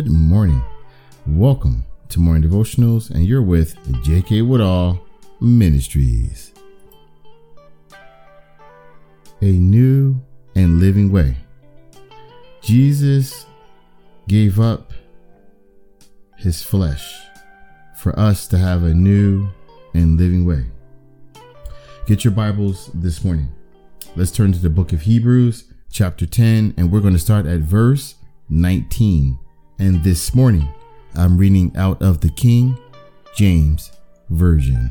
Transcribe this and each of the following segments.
Good morning. Welcome to Morning Devotionals, and you're with J.K. Woodall Ministries. A new and living way. Jesus gave up his flesh for us to have a new and living way. Get your Bibles this morning. Let's turn to the book of Hebrews, chapter 10, and we're going to start at verse 19. And this morning, I'm reading out of the King James Version.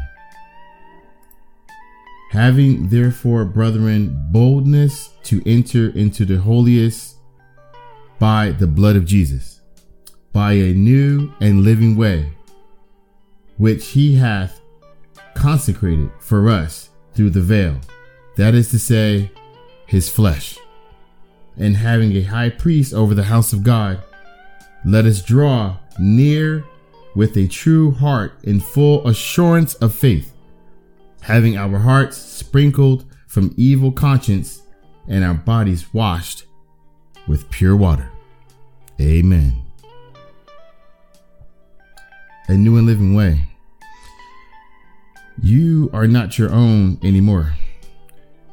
Having therefore, brethren, boldness to enter into the holiest by the blood of Jesus, by a new and living way, which he hath consecrated for us through the veil, that is to say, his flesh and having a high priest over the house of God, let us draw near with a true heart in full assurance of faith, having our hearts sprinkled from evil conscience and our bodies washed with pure water. Amen. A new and living way. You are not your own anymore.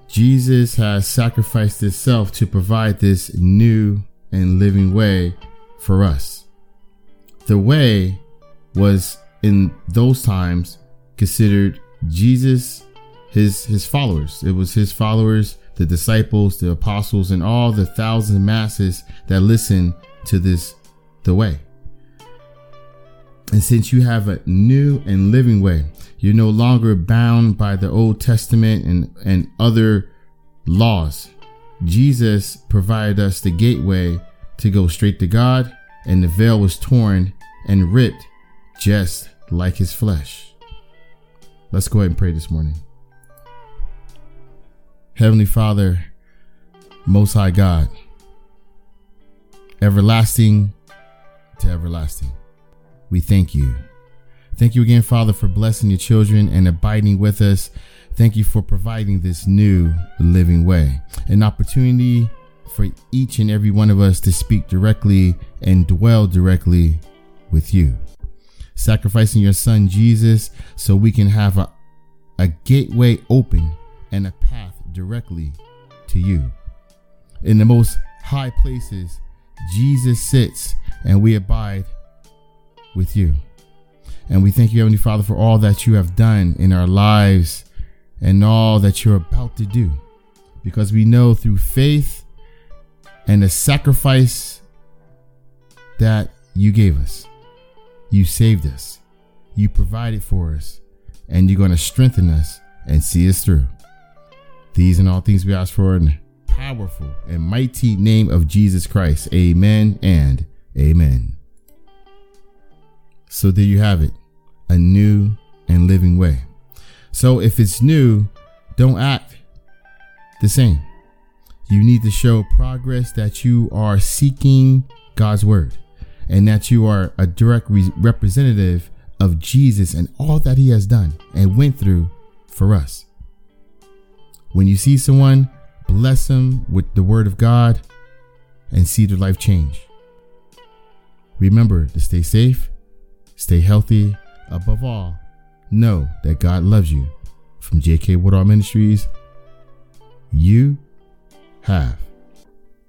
Jesus has sacrificed himself to provide this new and living way for us. The way was in those times considered Jesus his his followers. It was his followers, the disciples, the apostles and all the thousand masses that listened to this the way. And since you have a new and living way, you're no longer bound by the Old Testament and, and other laws. Jesus provided us the gateway to go straight to God, and the veil was torn and ripped just like his flesh. Let's go ahead and pray this morning. Heavenly Father, Most High God, everlasting to everlasting, we thank you. Thank you again, Father, for blessing your children and abiding with us. Thank you for providing this new living way, an opportunity for each and every one of us to speak directly and dwell directly with you. Sacrificing your son Jesus so we can have a, a gateway open and a path directly to you. In the most high places, Jesus sits and we abide with you. And we thank you, Heavenly Father, for all that you have done in our lives and all that you're about to do. Because we know through faith and the sacrifice that you gave us, you saved us, you provided for us, and you're going to strengthen us and see us through. These and all things we ask for in the powerful and mighty name of Jesus Christ. Amen and amen. So there you have it, a new and living way. So if it's new, don't act the same. You need to show progress that you are seeking God's word and that you are a direct re- representative of Jesus and all that he has done and went through for us. When you see someone, bless them with the word of God and see their life change. Remember to stay safe Stay healthy. Above all, know that God loves you. From J.K. Woodall Ministries, you have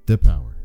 the power.